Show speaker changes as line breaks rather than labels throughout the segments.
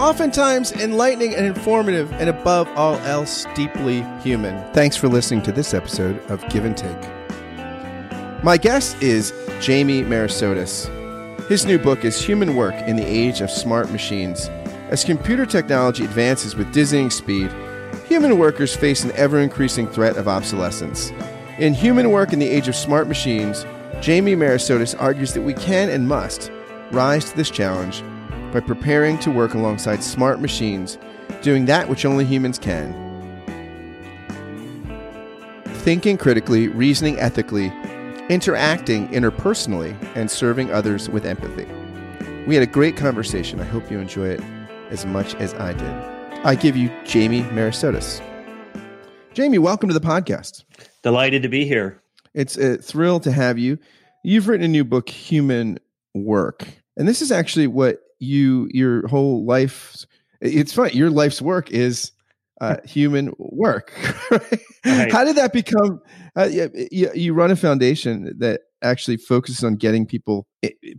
oftentimes enlightening and informative, and above all else, deeply human. Thanks for listening to this episode of Give and Take. My guest is Jamie Merisotis. His new book is Human Work in the Age of Smart Machines. As computer technology advances with dizzying speed, human workers face an ever increasing threat of obsolescence. In Human Work in the Age of Smart Machines, Jamie Merisotis argues that we can and must rise to this challenge by preparing to work alongside smart machines, doing that which only humans can. Thinking critically, reasoning ethically, interacting interpersonally, and serving others with empathy. We had a great conversation. I hope you enjoy it as much as I did. I give you Jamie Merisotis. Jamie, welcome to the podcast.
Delighted to be here.
It's a thrill to have you. You've written a new book, Human Work. And this is actually what you your whole life it's funny your life's work is uh, human work right? Right. how did that become uh, you, you run a foundation that actually focuses on getting people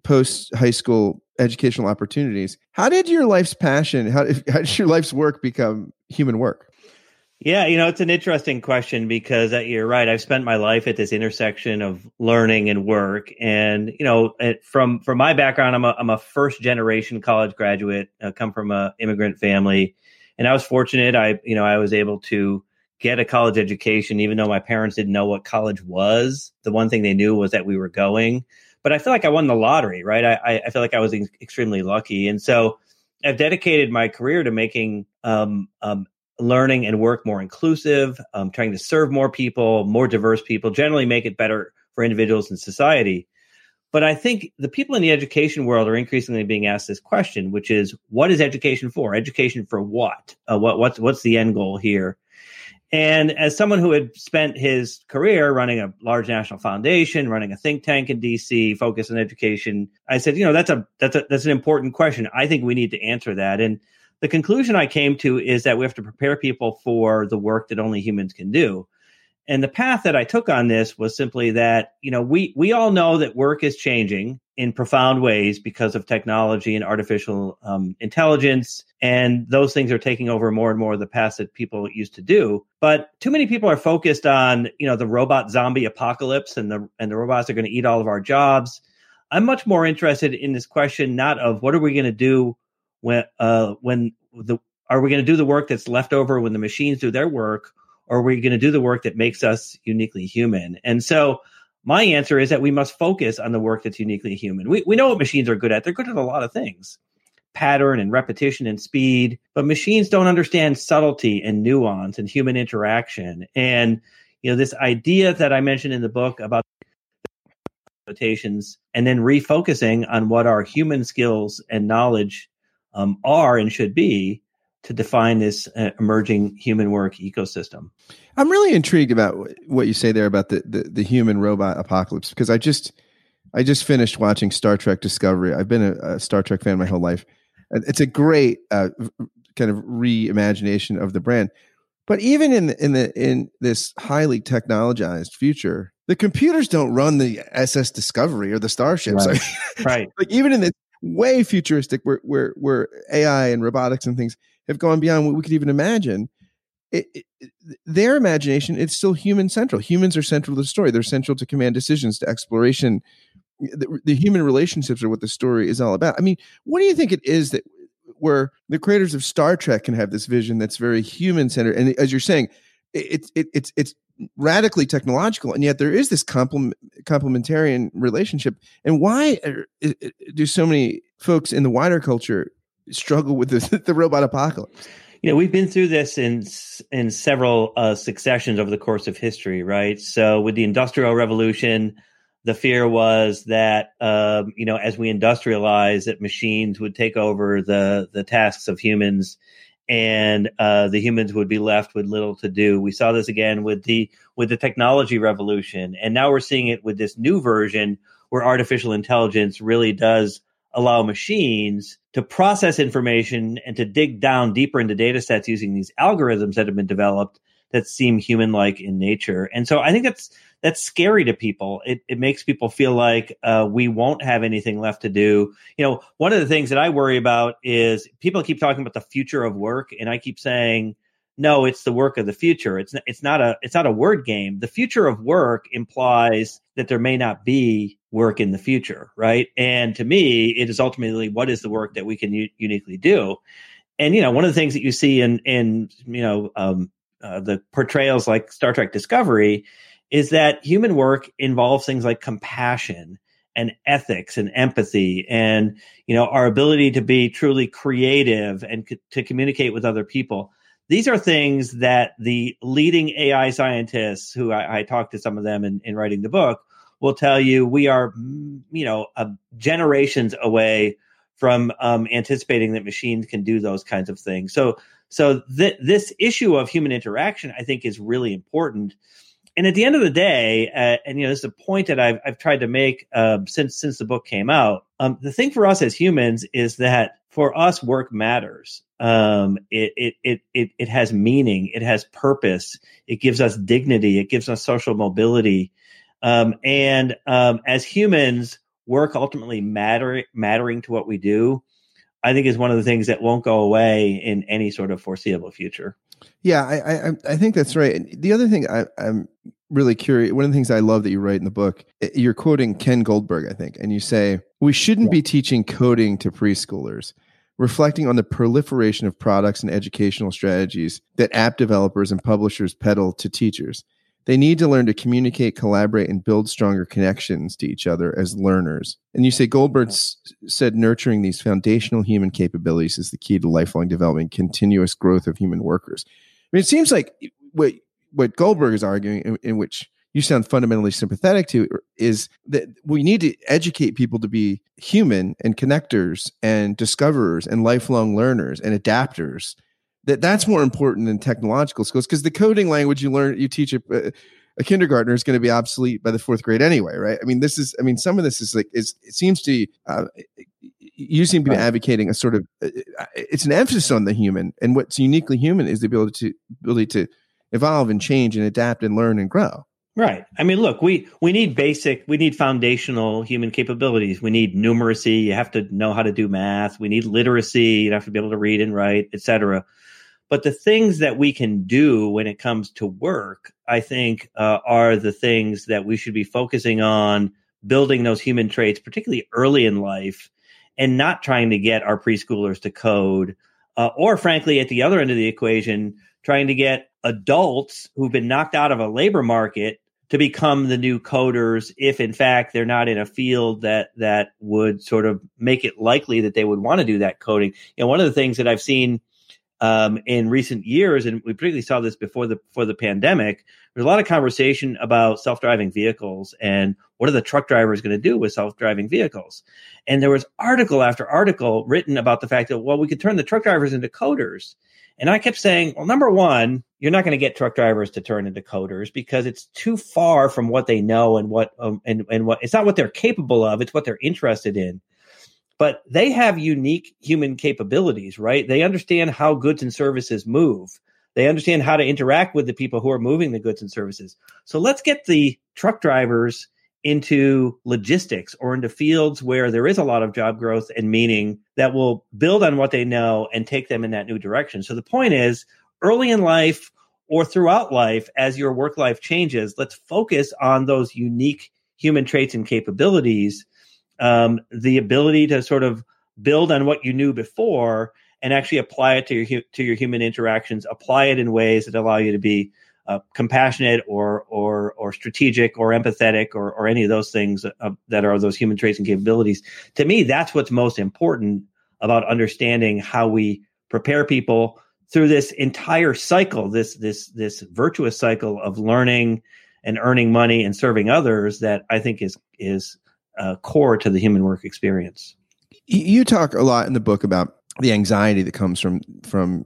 post high school educational opportunities how did your life's passion how, how did your life's work become human work
yeah, you know, it's an interesting question because uh, you're right. I've spent my life at this intersection of learning and work, and you know, it, from from my background, I'm a I'm a first generation college graduate. I come from a immigrant family, and I was fortunate. I you know I was able to get a college education, even though my parents didn't know what college was. The one thing they knew was that we were going. But I feel like I won the lottery, right? I I feel like I was extremely lucky, and so I've dedicated my career to making um, um, learning and work more inclusive, um, trying to serve more people, more diverse people, generally make it better for individuals and society. But I think the people in the education world are increasingly being asked this question, which is, what is education for? Education for what? Uh, what what's what's the end goal here? And as someone who had spent his career running a large national foundation, running a think tank in DC, focused on education, I said, you know, that's a that's a that's an important question. I think we need to answer that. And the conclusion I came to is that we have to prepare people for the work that only humans can do. And the path that I took on this was simply that, you know, we we all know that work is changing in profound ways because of technology and artificial um, intelligence, and those things are taking over more and more of the paths that people used to do. But too many people are focused on, you know, the robot zombie apocalypse and the and the robots are going to eat all of our jobs. I'm much more interested in this question not of what are we going to do when uh, when the are we going to do the work that's left over when the machines do their work, or are we going to do the work that makes us uniquely human? And so my answer is that we must focus on the work that's uniquely human. We we know what machines are good at. They're good at a lot of things. Pattern and repetition and speed, but machines don't understand subtlety and nuance and human interaction. And you know, this idea that I mentioned in the book about and then refocusing on what our human skills and knowledge um, are and should be to define this uh, emerging human work ecosystem.
I'm really intrigued about what you say there about the, the, the human robot apocalypse because I just I just finished watching Star Trek Discovery. I've been a, a Star Trek fan my whole life. It's a great uh, kind of reimagination of the brand. But even in the, in the in this highly technologized future, the computers don't run the SS Discovery or the starships.
Right. right.
like even in the way futuristic where where where AI and robotics and things have gone beyond what we could even imagine. It, it, their imagination it's still human central. Humans are central to the story. They're central to command decisions to exploration. The, the, human relationships are what the story is all about. I mean what do you think it is that where the creators of star trek can have this vision that's very human centered and as you're saying it's it, it's it's radically technological and yet there is this complement, complementarian relationship. And why are, do so many folks in the wider culture struggle with the, the robot apocalypse?
You know we've been through this in in several uh, successions over the course of history right? So with the industrial revolution the fear was that um, you know as we industrialize that machines would take over the the tasks of humans and uh, the humans would be left with little to do. We saw this again with the with the technology revolution, and now we're seeing it with this new version where artificial intelligence really does allow machines to process information and to dig down deeper into data sets using these algorithms that have been developed that seem human like in nature. And so I think that's that's scary to people. It, it makes people feel like uh, we won't have anything left to do. You know, one of the things that I worry about is people keep talking about the future of work, and I keep saying, no, it's the work of the future. It's it's not a it's not a word game. The future of work implies that there may not be work in the future, right? And to me, it is ultimately what is the work that we can u- uniquely do. And you know, one of the things that you see in in you know um, uh, the portrayals like Star Trek Discovery is that human work involves things like compassion and ethics and empathy and you know our ability to be truly creative and co- to communicate with other people. These are things that the leading ai scientists who i, I talked to some of them in, in writing the book will tell you we are mm, you know generations away from um, anticipating that machines can do those kinds of things. So so th- this issue of human interaction i think is really important and at the end of the day, uh, and you know, this is a point that I've I've tried to make uh, since since the book came out. Um, the thing for us as humans is that for us, work matters. Um, it, it it it it has meaning. It has purpose. It gives us dignity. It gives us social mobility. Um, and um, as humans, work ultimately matter mattering to what we do. I think is one of the things that won't go away in any sort of foreseeable future.
Yeah, I, I, I think that's right. The other thing I, I'm really curious. One of the things I love that you write in the book, eh, you're quoting Ken Goldberg, I think, and you say we shouldn't yeah. be teaching coding to preschoolers. Reflecting on the proliferation of products and educational strategies that app developers and publishers peddle to teachers. They need to learn to communicate, collaborate, and build stronger connections to each other as learners. And you say Goldberg s- said nurturing these foundational human capabilities is the key to lifelong development, continuous growth of human workers. I mean, it seems like what what Goldberg is arguing, in, in which you sound fundamentally sympathetic to, er, is that we need to educate people to be human and connectors and discoverers and lifelong learners and adapters that that's more important than technological skills because the coding language you learn you teach a, a kindergartner is going to be obsolete by the fourth grade anyway right i mean this is i mean some of this is like is it seems to uh, you seem to be advocating a sort of uh, uh, it's an emphasis on the human and what's uniquely human is the ability to ability to evolve and change and adapt and learn and grow
Right. I mean, look, we we need basic, we need foundational human capabilities. We need numeracy. You have to know how to do math. We need literacy. You have to be able to read and write, etc. But the things that we can do when it comes to work, I think, uh, are the things that we should be focusing on building those human traits, particularly early in life, and not trying to get our preschoolers to code, uh, or frankly, at the other end of the equation, trying to get adults who've been knocked out of a labor market to become the new coders if in fact they're not in a field that that would sort of make it likely that they would want to do that coding. You know one of the things that i've seen um, in recent years, and we particularly saw this before the before the pandemic. There's a lot of conversation about self driving vehicles and what are the truck drivers going to do with self driving vehicles. And there was article after article written about the fact that well, we could turn the truck drivers into coders. And I kept saying, well, number one, you're not going to get truck drivers to turn into coders because it's too far from what they know and what um, and and what it's not what they're capable of; it's what they're interested in but they have unique human capabilities, right? They understand how goods and services move. They understand how to interact with the people who are moving the goods and services. So let's get the truck drivers into logistics or into fields where there is a lot of job growth and meaning that will build on what they know and take them in that new direction. So the point is early in life or throughout life, as your work life changes, let's focus on those unique human traits and capabilities um, the ability to sort of build on what you knew before and actually apply it to your to your human interactions. Apply it in ways that allow you to be uh, compassionate or or or strategic or empathetic or or any of those things uh, that are those human traits and capabilities. To me, that's what's most important about understanding how we prepare people through this entire cycle, this this this virtuous cycle of learning and earning money and serving others that I think is is uh, core to the human work experience.
You talk a lot in the book about the anxiety that comes from from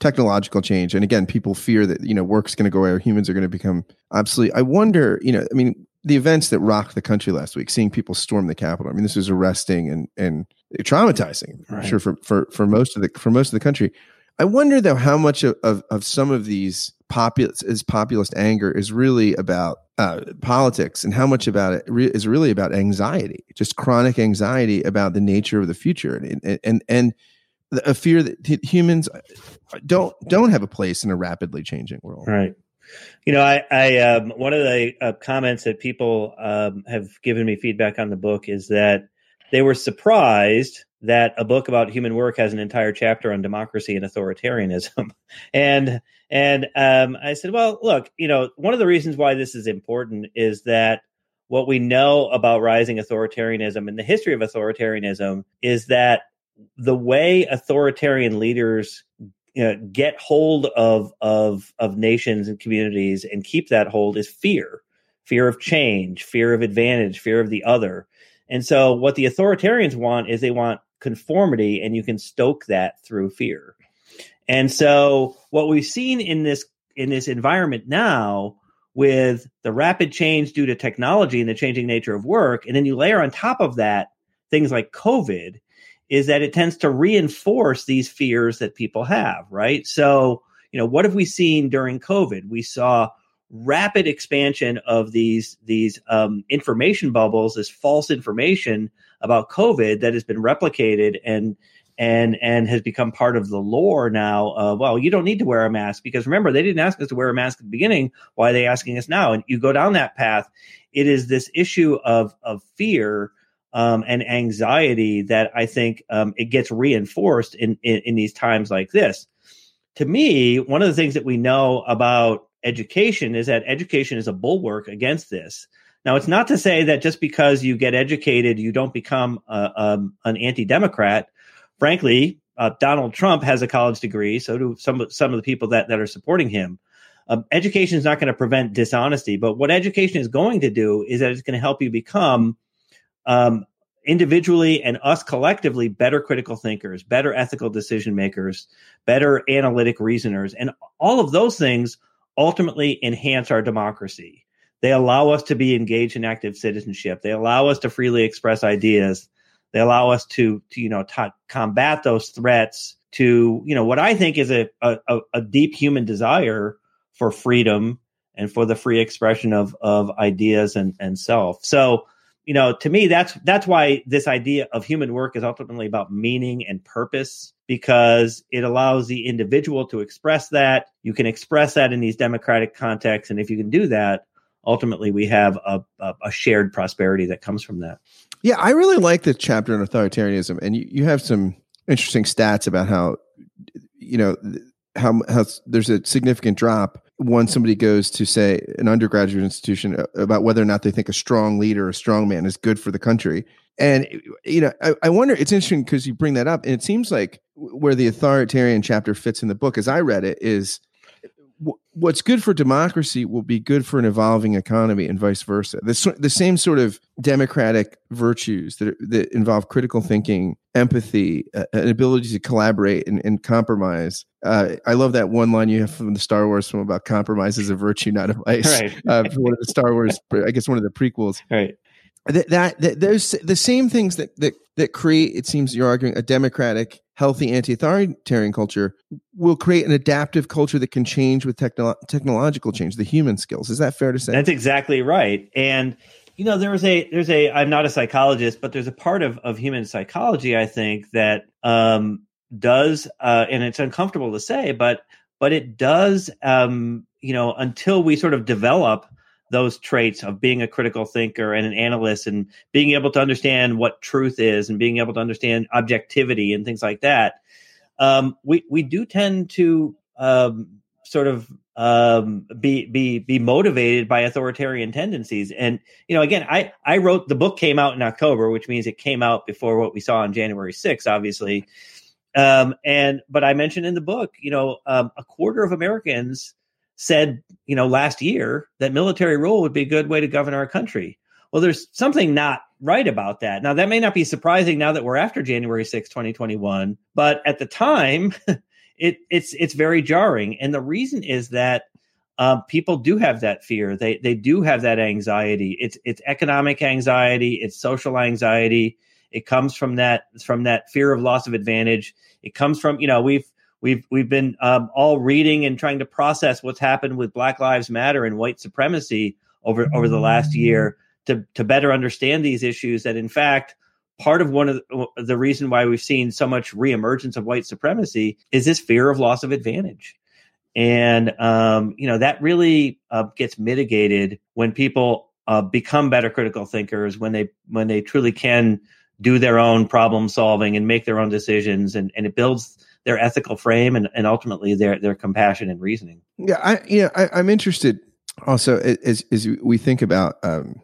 technological change. And again, people fear that you know work's going to go away or humans are going to become obsolete. I wonder, you know, I mean, the events that rocked the country last week, seeing people storm the Capitol. I mean, this was arresting and and traumatizing. Right. I'm sure for for for most of the for most of the country. I wonder though how much of, of, of some of these populist is populist anger is really about uh, politics and how much about it re- is really about anxiety, just chronic anxiety about the nature of the future and and and a fear that humans don't don't have a place in a rapidly changing world.
Right. You know, I, I um, one of the uh, comments that people um, have given me feedback on the book is that they were surprised that a book about human work has an entire chapter on democracy and authoritarianism. and and um, I said, well, look, you know, one of the reasons why this is important is that what we know about rising authoritarianism and the history of authoritarianism is that the way authoritarian leaders you know, get hold of of of nations and communities and keep that hold is fear fear of change fear of advantage fear of the other and so what the authoritarians want is they want conformity and you can stoke that through fear. And so what we've seen in this in this environment now with the rapid change due to technology and the changing nature of work and then you layer on top of that things like covid is that it tends to reinforce these fears that people have right so you know what have we seen during covid we saw rapid expansion of these these um, information bubbles, this false information about COVID that has been replicated and and and has become part of the lore now. Uh, well, you don't need to wear a mask because remember they didn't ask us to wear a mask at the beginning. Why are they asking us now? And you go down that path. It is this issue of of fear. Um, and anxiety that I think um, it gets reinforced in, in in these times like this. To me, one of the things that we know about education is that education is a bulwark against this. Now, it's not to say that just because you get educated, you don't become a, um, an anti-democrat. Frankly, uh, Donald Trump has a college degree, so do some some of the people that that are supporting him. Um, education is not going to prevent dishonesty, but what education is going to do is that it's going to help you become um, individually and us collectively better critical thinkers, better ethical decision makers, better analytic reasoners, and all of those things ultimately enhance our democracy. They allow us to be engaged in active citizenship. They allow us to freely express ideas. They allow us to, to you know, to combat those threats to, you know, what I think is a, a, a deep human desire for freedom and for the free expression of, of ideas and, and self. So, you know, to me, that's that's why this idea of human work is ultimately about meaning and purpose because it allows the individual to express that. You can express that in these democratic contexts, and if you can do that, ultimately we have a, a, a shared prosperity that comes from that.
Yeah, I really like the chapter on authoritarianism, and you, you have some interesting stats about how you know how, how there's a significant drop when somebody goes to say an undergraduate institution uh, about whether or not they think a strong leader, a strong man is good for the country. And you know, I, I wonder. It's interesting because you bring that up, and it seems like where the authoritarian chapter fits in the book, as I read it, is what's good for democracy will be good for an evolving economy and vice versa. The, the same sort of democratic virtues that, that involve critical thinking, empathy, uh, an ability to collaborate and, and compromise. Uh, I love that one line you have from the Star Wars film about compromise is a virtue, not a vice. Right. uh, one of the Star Wars, I guess one of the prequels.
Right.
That, that, that those the same things that, that that create it seems you're arguing a democratic healthy anti-authoritarian culture will create an adaptive culture that can change with techno- technological change the human skills. Is that fair to say?
That's exactly right. And you know there's a there's a i'm not a psychologist but there's a part of of human psychology i think that um does uh and it's uncomfortable to say but but it does um you know until we sort of develop those traits of being a critical thinker and an analyst and being able to understand what truth is and being able to understand objectivity and things like that, um, we we do tend to um, sort of um, be be be motivated by authoritarian tendencies. And you know, again, I I wrote the book came out in October, which means it came out before what we saw on January 6th, obviously. Um, and but I mentioned in the book, you know, um, a quarter of Americans said, you know, last year that military rule would be a good way to govern our country. Well, there's something not right about that. Now, that may not be surprising now that we're after January 6, 2021, but at the time, it it's it's very jarring. And the reason is that um, people do have that fear. They they do have that anxiety. It's it's economic anxiety. It's social anxiety. It comes from that from that fear of loss of advantage. It comes from you know we've we've we've been um, all reading and trying to process what's happened with Black Lives Matter and white supremacy over over the last year to to better understand these issues. That in fact part of one of the, the reason why we've seen so much reemergence of white supremacy is this fear of loss of advantage. And um, you know that really uh, gets mitigated when people uh, become better critical thinkers when they when they truly can do their own problem solving and make their own decisions. And, and it builds their ethical frame and, and ultimately their their compassion and reasoning.
Yeah i yeah I, am interested also as as we think about um,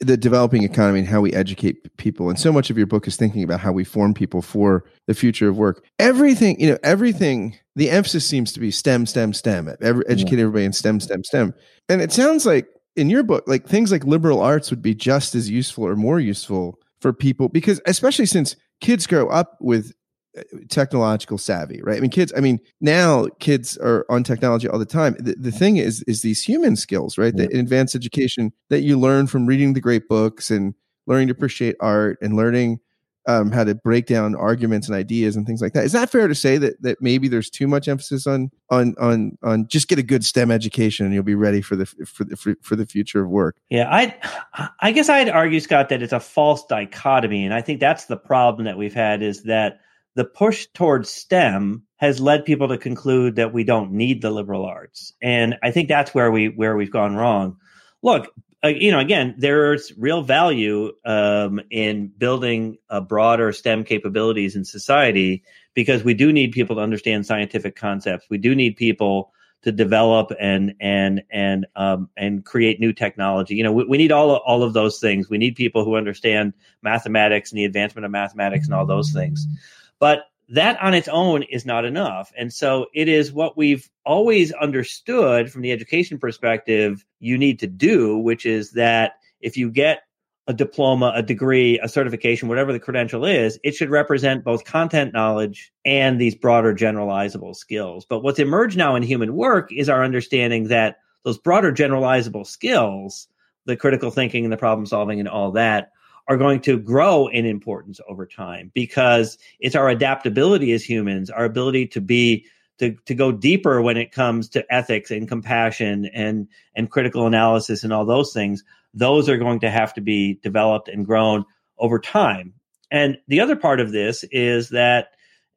the developing economy and how we educate people. And so much of your book is thinking about how we form people for the future of work. Everything you know everything the emphasis seems to be stem stem stem. Every, educate yeah. everybody in stem stem stem. And it sounds like in your book like things like liberal arts would be just as useful or more useful for people because especially since kids grow up with technological savvy, right? I mean, kids. I mean, now kids are on technology all the time. The, the thing is, is these human skills, right? Yeah. The advanced education that you learn from reading the great books and learning to appreciate art and learning um, how to break down arguments and ideas and things like that. Is that fair to say that that maybe there's too much emphasis on on on on just get a good STEM education and you'll be ready for the for the for, for the future of work?
Yeah, I I guess I'd argue, Scott, that it's a false dichotomy, and I think that's the problem that we've had is that the push towards STEM has led people to conclude that we don't need the liberal arts, and I think that's where we where we've gone wrong. Look, uh, you know, again, there's real value um, in building a broader STEM capabilities in society because we do need people to understand scientific concepts. We do need people to develop and and and um, and create new technology. You know, we, we need all all of those things. We need people who understand mathematics and the advancement of mathematics and all those things. But that on its own is not enough. And so it is what we've always understood from the education perspective you need to do, which is that if you get a diploma, a degree, a certification, whatever the credential is, it should represent both content knowledge and these broader generalizable skills. But what's emerged now in human work is our understanding that those broader generalizable skills, the critical thinking and the problem solving and all that, are going to grow in importance over time because it's our adaptability as humans, our ability to be to, to go deeper when it comes to ethics and compassion and and critical analysis and all those things. Those are going to have to be developed and grown over time. And the other part of this is that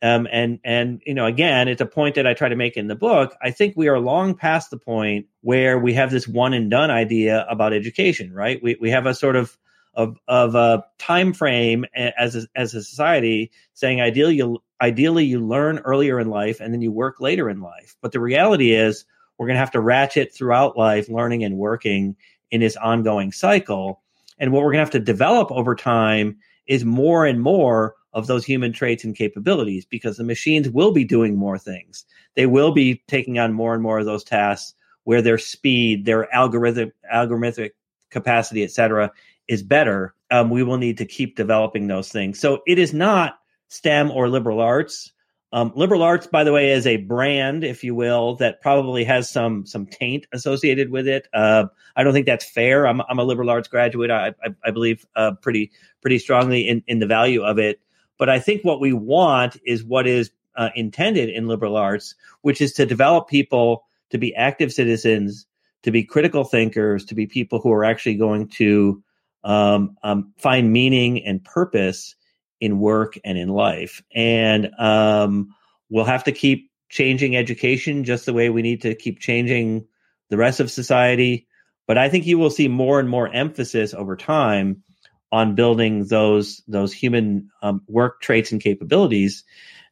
um, and and you know again it's a point that i try to make in the book. I think we are long past the point where we have this one and done idea about education right? We, we have a sort of of of a time frame as a, as a society saying ideally you ideally you learn earlier in life and then you work later in life. But the reality is we're going to have to ratchet throughout life learning and working in this ongoing cycle. And what we're going to have to develop over time is more and more of those human traits and capabilities because the machines will be doing more things. They will be taking on more and more of those tasks where their speed their algorithmic algorithmic capacity et cetera is better, um, we will need to keep developing those things. So it is not STEM or liberal arts. Um, liberal arts, by the way, is a brand, if you will, that probably has some some taint associated with it. Uh, I don't think that's fair. I'm, I'm a liberal arts graduate. I, I, I believe uh, pretty pretty strongly in, in the value of it. But I think what we want is what is uh, intended in liberal arts, which is to develop people to be active citizens, to be critical thinkers, to be people who are actually going to um, um, find meaning and purpose in work and in life. And um, we'll have to keep changing education just the way we need to keep changing the rest of society. But I think you will see more and more emphasis over time on building those those human um, work traits and capabilities.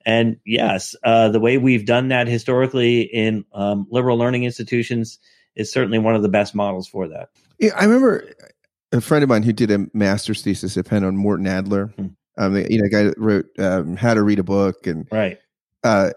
And yes, uh, the way we've done that historically in um, liberal learning institutions is certainly one of the best models for that.
Yeah, I remember a friend of mine who did a master's thesis at Penn on Morton Adler. Hmm. Um, the, you know, guy that wrote um, How to Read a Book, and
right.
Uh,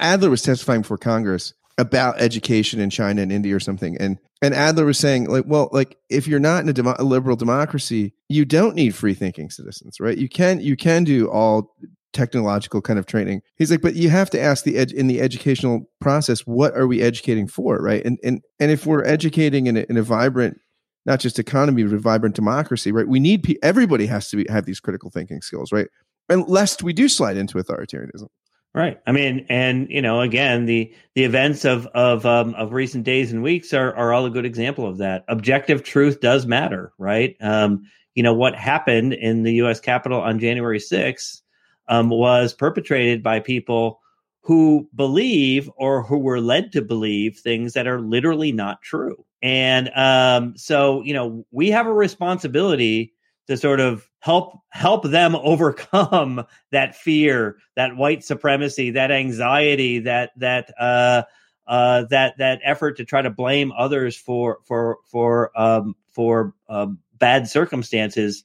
Adler was testifying before Congress about education in China and India or something, and and Adler was saying like, well, like if you're not in a, demo- a liberal democracy, you don't need free thinking citizens, right? You can you can do all technological kind of training. He's like, but you have to ask the ed- in the educational process, what are we educating for, right? And and and if we're educating in a, in a vibrant, not just economy, but vibrant democracy, right? We need pe- everybody has to be, have these critical thinking skills, right? And lest we do slide into authoritarianism.
Right. I mean, and you know, again, the the events of of um, of recent days and weeks are are all a good example of that. Objective truth does matter, right? Um, you know, what happened in the U.S. Capitol on January 6th um, was perpetrated by people who believe or who were led to believe things that are literally not true. And um, so, you know, we have a responsibility to sort of help help them overcome that fear, that white supremacy, that anxiety, that that uh, uh, that that effort to try to blame others for for for um, for um, bad circumstances.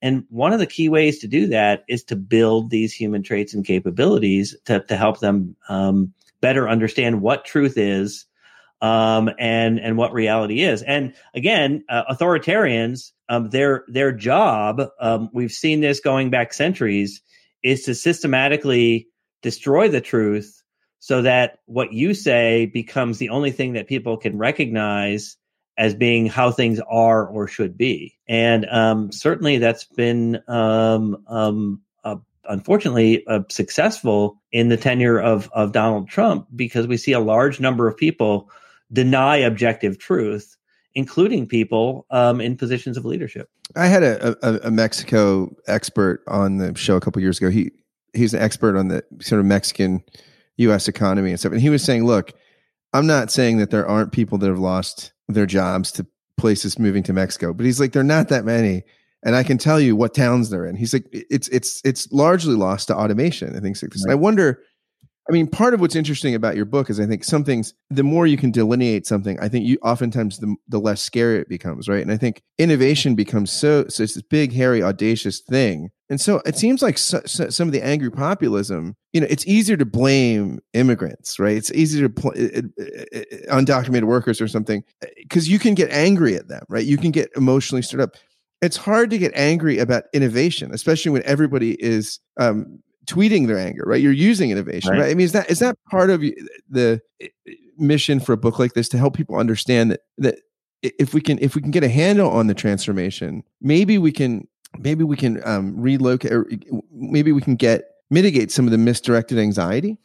And one of the key ways to do that is to build these human traits and capabilities to, to help them um, better understand what truth is um, and and what reality is. And again, uh, authoritarians, um, their their job, um, we've seen this going back centuries, is to systematically destroy the truth so that what you say becomes the only thing that people can recognize as being how things are or should be. And um, certainly that's been, um, um, unfortunately, uh, successful in the tenure of, of Donald Trump because we see a large number of people deny objective truth, including people um, in positions of leadership.
I had a, a, a Mexico expert on the show a couple years ago. He he's an expert on the sort of Mexican U.S. economy and stuff, and he was saying, "Look, I'm not saying that there aren't people that have lost their jobs to places moving to Mexico. But he's like, they're not that many. And I can tell you what towns they're in. He's like, it's it's it's largely lost to automation and things like this. Right. And I wonder, I mean, part of what's interesting about your book is I think some things, the more you can delineate something, I think you oftentimes the, the less scary it becomes, right? And I think innovation becomes so so it's this big, hairy, audacious thing and so it seems like so, so, some of the angry populism, you know, it's easier to blame immigrants, right? It's easier to pl- it, it, it, undocumented workers or something because you can get angry at them, right? You can get emotionally stirred up. It's hard to get angry about innovation, especially when everybody is um, tweeting their anger, right? You're using innovation, right. right? I mean, is that is that part of the mission for a book like this to help people understand that that if we can if we can get a handle on the transformation, maybe we can maybe we can um, relocate or maybe we can get mitigate some of the misdirected anxiety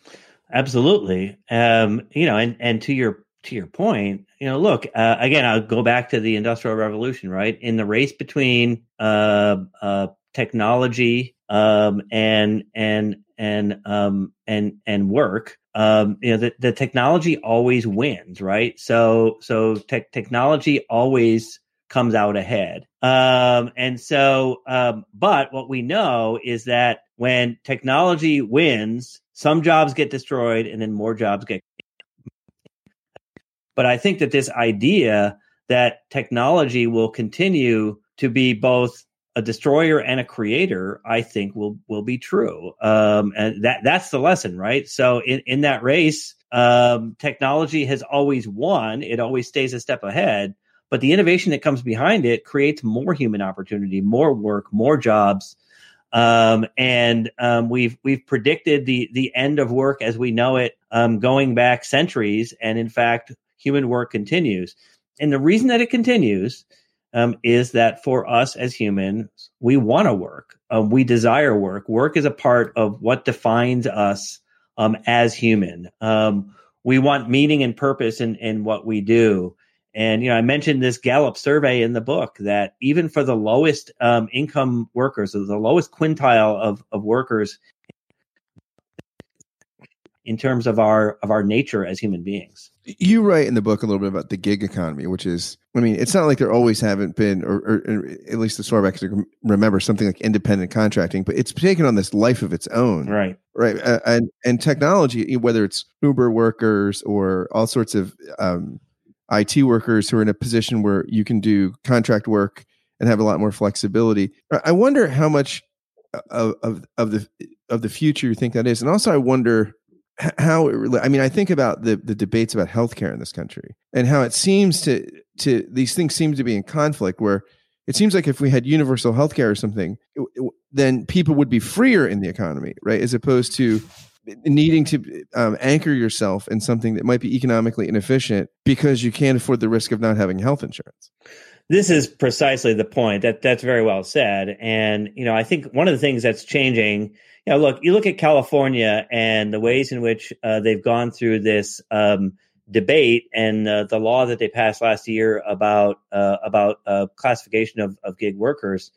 absolutely um, you know and and to your to your point you know look uh, again i'll go back to the industrial revolution right in the race between uh, uh, technology um, and and and um, and and work um, you know the, the technology always wins right so so te- technology always comes out ahead. Um, and so, um, but what we know is that when technology wins, some jobs get destroyed and then more jobs get. But I think that this idea that technology will continue to be both a destroyer and a creator, I think will will be true. Um, and that that's the lesson, right? So in, in that race, um, technology has always won. It always stays a step ahead but the innovation that comes behind it creates more human opportunity, more work, more jobs. Um, and um, we've we've predicted the the end of work as we know it um, going back centuries, and in fact, human work continues. And the reason that it continues um, is that for us as humans, we want to work, um, we desire work. Work is a part of what defines us um, as human. we want meaning and purpose in in what we do. And you know, I mentioned this Gallup survey in the book that even for the lowest um, income workers, or the lowest quintile of of workers, in terms of our of our nature as human beings.
You write in the book a little bit about the gig economy, which is, I mean, it's not like there always haven't been, or, or, or at least the far back as I remember, something like independent contracting, but it's taken on this life of its own,
right?
Right, uh, and and technology, whether it's Uber workers or all sorts of um, IT workers who are in a position where you can do contract work and have a lot more flexibility. I wonder how much of of, of the of the future you think that is, and also I wonder how it I mean, I think about the the debates about healthcare in this country and how it seems to to these things seem to be in conflict where it seems like if we had universal healthcare or something, it, it, then people would be freer in the economy, right? As opposed to needing to um, anchor yourself in something that might be economically inefficient because you can't afford the risk of not having health insurance.
This is precisely the point. That that's very well said. And you know, I think one of the things that's changing. Know, look, you look at California and the ways in which uh, they've gone through this um, debate and uh, the law that they passed last year about uh, about uh, classification of, of gig workers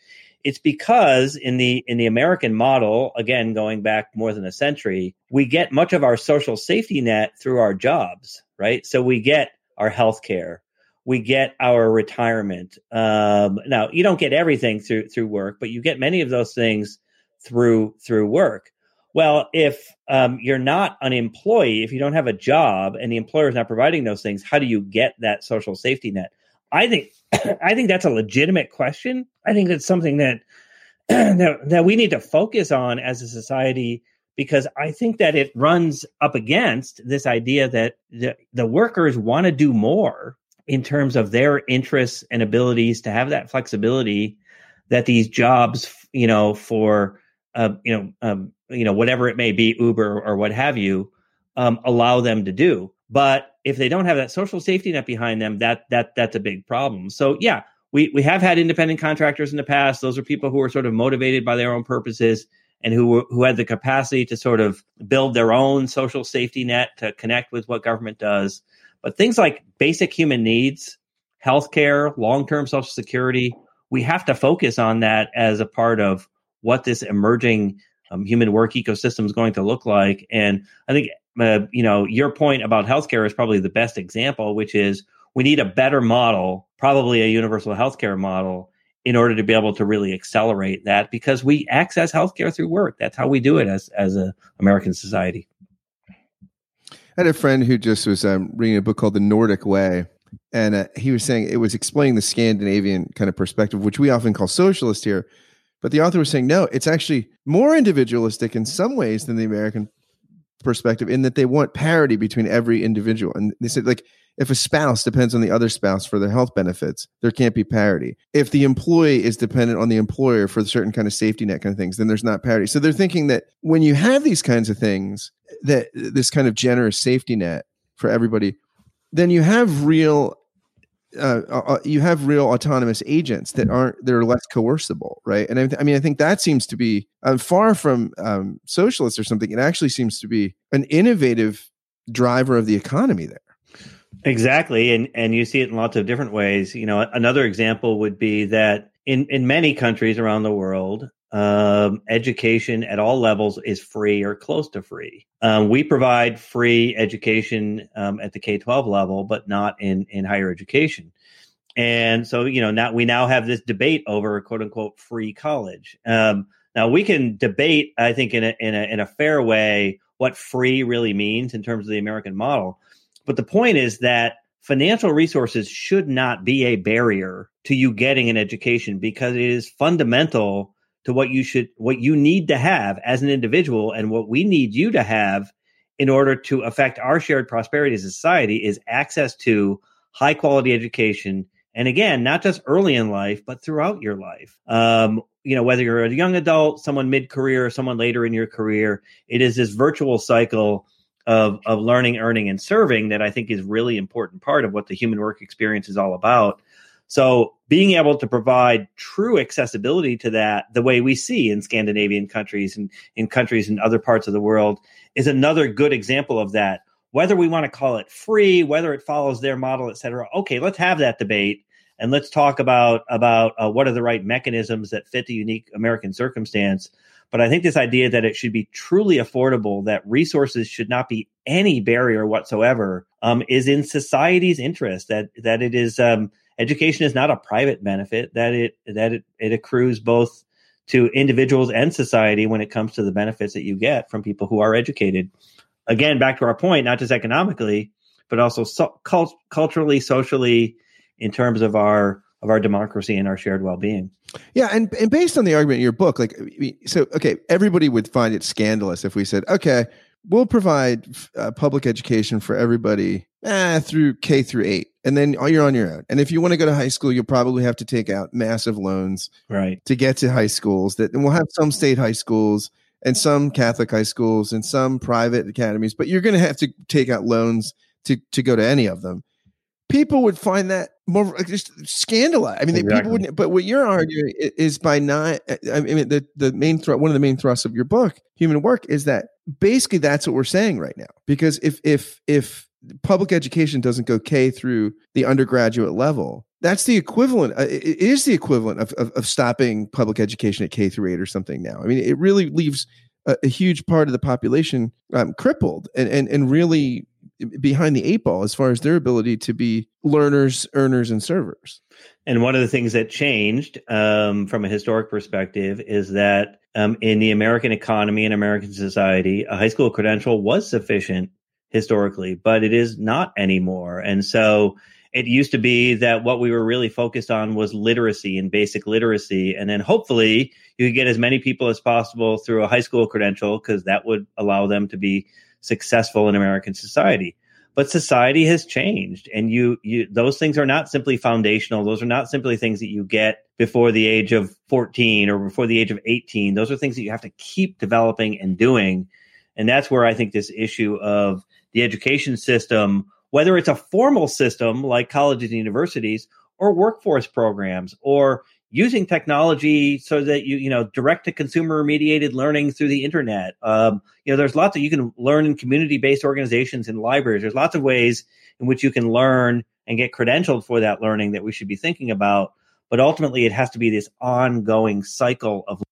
it's because in the in the American model, again going back more than a century, we get much of our social safety net through our jobs, right? So we get our health care, we get our retirement. Um, now you don't get everything through through work, but you get many of those things through through work. Well, if um, you're not an employee, if you don't have a job, and the employer is not providing those things, how do you get that social safety net? I think I think that's a legitimate question. I think that's something that that, that we need to focus on as a society because I think that it runs up against this idea that the, the workers want to do more in terms of their interests and abilities to have that flexibility that these jobs, you know, for you know, um, you know, whatever it may be, Uber or what have you, um, allow them to do. But if they don't have that social safety net behind them, that that that's a big problem. So yeah, we we have had independent contractors in the past. Those are people who are sort of motivated by their own purposes and who who had the capacity to sort of build their own social safety net to connect with what government does. But things like basic human needs, healthcare, long-term social security, we have to focus on that as a part of what this emerging um, human work ecosystem is going to look like. And I think uh, you know, your point about healthcare is probably the best example, which is we need a better model, probably a universal healthcare model, in order to be able to really accelerate that because we access healthcare through work. That's how we do it as as a American society.
I had a friend who just was um, reading a book called The Nordic Way, and uh, he was saying it was explaining the Scandinavian kind of perspective, which we often call socialist here. But the author was saying, no, it's actually more individualistic in some ways than the American perspective in that they want parity between every individual. And they said, like, if a spouse depends on the other spouse for their health benefits, there can't be parity. If the employee is dependent on the employer for a certain kind of safety net kind of things, then there's not parity. So they're thinking that when you have these kinds of things, that this kind of generous safety net for everybody, then you have real uh, uh, uh, you have real autonomous agents that aren't they're less coercible, right? And I, th- I mean, I think that seems to be uh, far from um, socialist or something. It actually seems to be an innovative driver of the economy there.
Exactly, and and you see it in lots of different ways. You know, another example would be that in in many countries around the world, um, education at all levels is free or close to free. Um, we provide free education um, at the K twelve level, but not in in higher education. And so, you know, now we now have this debate over quote unquote free college. Um, now we can debate, I think, in a, in a in a fair way, what free really means in terms of the American model. But the point is that financial resources should not be a barrier to you getting an education because it is fundamental to what you should what you need to have as an individual and what we need you to have in order to affect our shared prosperity as a society is access to high quality education. And again not just early in life but throughout your life. Um, you know whether you're a young adult someone mid-career someone later in your career it is this virtual cycle of of learning earning and serving that i think is really important part of what the human work experience is all about so being able to provide true accessibility to that, the way we see in Scandinavian countries and in countries in other parts of the world, is another good example of that. Whether we want to call it free, whether it follows their model, et cetera. Okay, let's have that debate and let's talk about about uh, what are the right mechanisms that fit the unique American circumstance. But I think this idea that it should be truly affordable, that resources should not be any barrier whatsoever, um, is in society's interest. That that it is. Um, education is not a private benefit that it that it, it accrues both to individuals and society when it comes to the benefits that you get from people who are educated. Again back to our point not just economically but also so, cult- culturally socially in terms of our of our democracy and our shared well-being.
Yeah and, and based on the argument in your book like so okay everybody would find it scandalous if we said okay we'll provide uh, public education for everybody eh, through k through eight and then you're on your own. And if you want to go to high school, you'll probably have to take out massive loans
right
to get to high schools. That and we'll have some state high schools and some Catholic high schools and some private academies, but you're going to have to take out loans to to go to any of them. People would find that more just scandalized. I mean, exactly. people wouldn't. But what you're arguing is by not. I mean, the the main thr- one of the main thrusts of your book, Human Work, is that basically that's what we're saying right now. Because if if if public education doesn't go K through the undergraduate level, that's the equivalent. Uh, it is the equivalent of, of, of stopping public education at K through eight or something now. I mean, it really leaves a, a huge part of the population um, crippled and, and and really behind the eight ball as far as their ability to be learners, earners, and servers.
And one of the things that changed um, from a historic perspective is that um, in the American economy and American society, a high school credential was sufficient historically, but it is not anymore. And so it used to be that what we were really focused on was literacy and basic literacy. And then hopefully you could get as many people as possible through a high school credential because that would allow them to be successful in American society. But society has changed, and you you those things are not simply foundational. Those are not simply things that you get before the age of 14 or before the age of 18. Those are things that you have to keep developing and doing. And that's where I think this issue of the education system, whether it's a formal system like colleges and universities or workforce programs or using technology so that you you know direct to consumer mediated learning through the internet. Um, you know there's lots of you can learn in community based organizations and libraries. There's lots of ways in which you can learn and get credentialed for that learning that we should be thinking about but ultimately it has to be this ongoing cycle of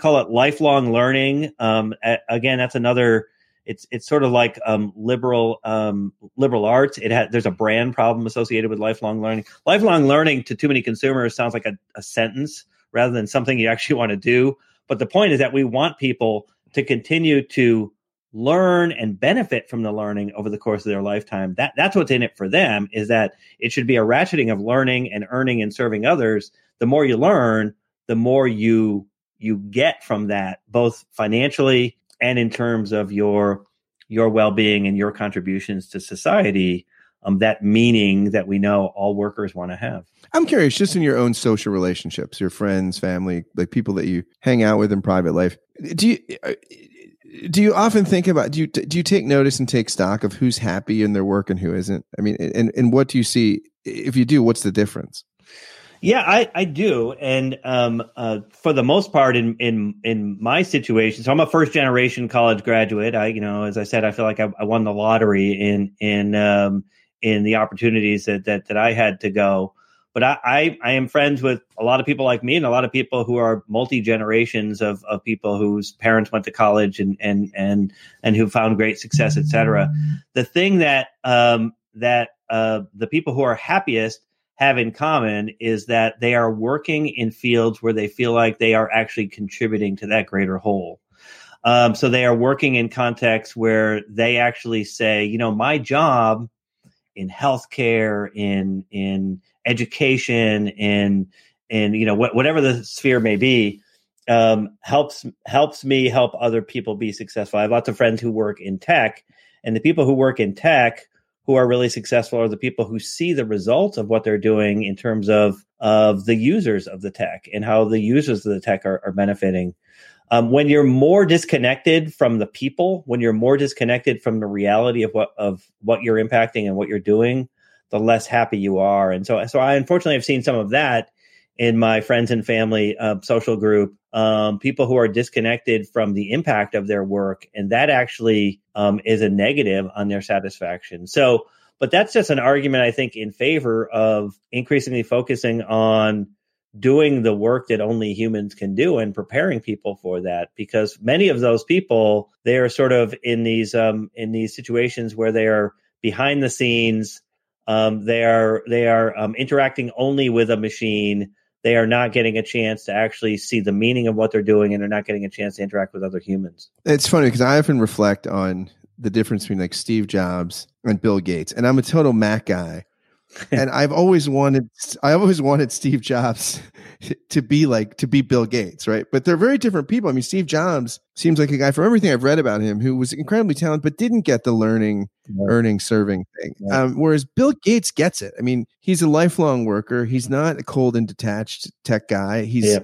call it lifelong learning. Um, again that's another it's it's sort of like um, liberal um, liberal arts. It has there's a brand problem associated with lifelong learning. Lifelong learning to too many consumers sounds like a, a sentence rather than something you actually want to do. But the point is that we want people to continue to learn and benefit from the learning over the course of their lifetime. That that's what's in it for them is that it should be a ratcheting of learning and earning and serving others. The more you learn, the more you you get from that, both financially and in terms of your your well-being and your contributions to society um, that meaning that we know all workers want to have.
I'm curious just in your own social relationships your friends family like people that you hang out with in private life do you uh, do you often think about do you do you take notice and take stock of who's happy in their work and who isn't? I mean and and what do you see if you do what's the difference
yeah, I, I do, and um, uh, for the most part, in in in my situation, so I'm a first generation college graduate. I, you know, as I said, I feel like I, I won the lottery in in um, in the opportunities that, that that I had to go. But I, I, I am friends with a lot of people like me, and a lot of people who are multi generations of of people whose parents went to college and and and and who found great success, etc. The thing that um, that uh, the people who are happiest have in common is that they are working in fields where they feel like they are actually contributing to that greater whole. Um, so they are working in contexts where they actually say, you know, my job in healthcare, in in education, in in you know wh- whatever the sphere may be, um, helps helps me help other people be successful. I have lots of friends who work in tech, and the people who work in tech who are really successful are the people who see the results of what they're doing in terms of of the users of the tech and how the users of the tech are, are benefiting. Um, when you're more disconnected from the people, when you're more disconnected from the reality of what of what you're impacting and what you're doing, the less happy you are. And so, so I unfortunately have seen some of that in my friends and family uh, social group um, people who are disconnected from the impact of their work, and that actually um, is a negative on their satisfaction. So, but that's just an argument I think in favor of increasingly focusing on doing the work that only humans can do and preparing people for that because many of those people they are sort of in these um, in these situations where they are behind the scenes um, they are they are um, interacting only with a machine they are not getting a chance to actually see the meaning of what they're doing and they're not getting a chance to interact with other humans.
It's funny because I often reflect on the difference between like Steve Jobs and Bill Gates. And I'm a total Mac guy. and I've always wanted I always wanted Steve Jobs to be like to be Bill Gates, right? But they're very different people. I mean, Steve Jobs seems like a guy from everything I've read about him who was incredibly talented, but didn't get the learning, earning, serving thing. Um, whereas Bill Gates gets it. I mean, he's a lifelong worker. He's not a cold and detached tech guy. He's yeah.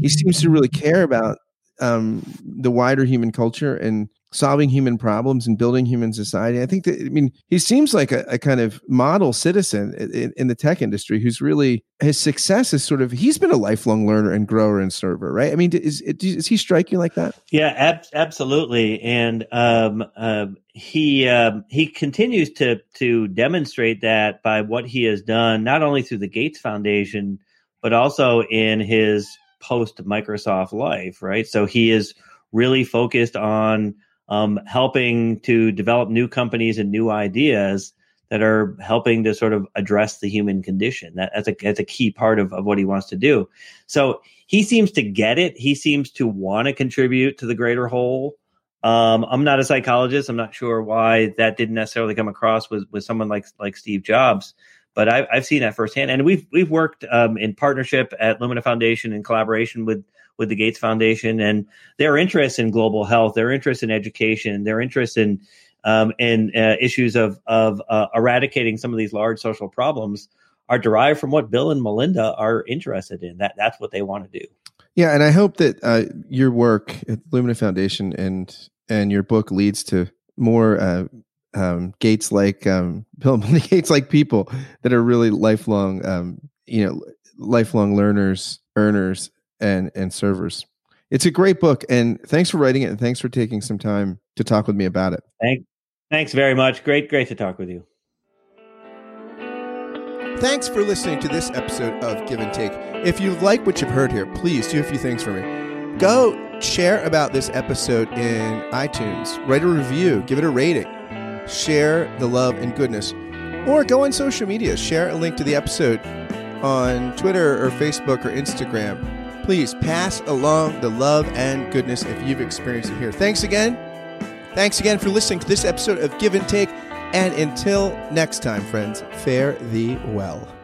he seems to really care about um, the wider human culture and solving human problems and building human society. I think that, I mean, he seems like a, a kind of model citizen in, in, the tech industry who's really, his success is sort of, he's been a lifelong learner and grower and server, right? I mean, is, is he strike you like that?
Yeah, ab- absolutely. And um, uh, he um, he continues to to demonstrate that by what he has done, not only through the Gates Foundation, but also in his post Microsoft life, right? So he is really focused on um, helping to develop new companies and new ideas that are helping to sort of address the human condition. That, that's a that's a key part of, of what he wants to do. So he seems to get it. He seems to want to contribute to the greater whole. Um, I'm not a psychologist. I'm not sure why that didn't necessarily come across with with someone like like Steve Jobs, but I've, I've seen that firsthand. And we've we've worked um, in partnership at Lumina Foundation in collaboration with with the Gates Foundation and their interest in global health, their interest in education, their interest in um, in uh, issues of of uh, eradicating some of these large social problems are derived from what Bill and Melinda are interested in. That that's what they want to do.
Yeah, and I hope that uh, your work at Lumina Foundation and and your book leads to more uh, um, Gates like um, Bill Melinda Gates like people that are really lifelong, um, you know, lifelong learners, earners, and and servers. It's a great book, and thanks for writing it, and thanks for taking some time to talk with me about it.
Thank, thanks very much. Great, great to talk with you.
Thanks for listening to this episode of Give and Take. If you like what you've heard here, please do a few things for me. Go share about this episode in iTunes, write a review, give it a rating, share the love and goodness, or go on social media, share a link to the episode on Twitter or Facebook or Instagram please pass along the love and goodness if you've experienced it here. Thanks again. Thanks again for listening to this episode of Give and Take. And until next time, friends, fare thee well.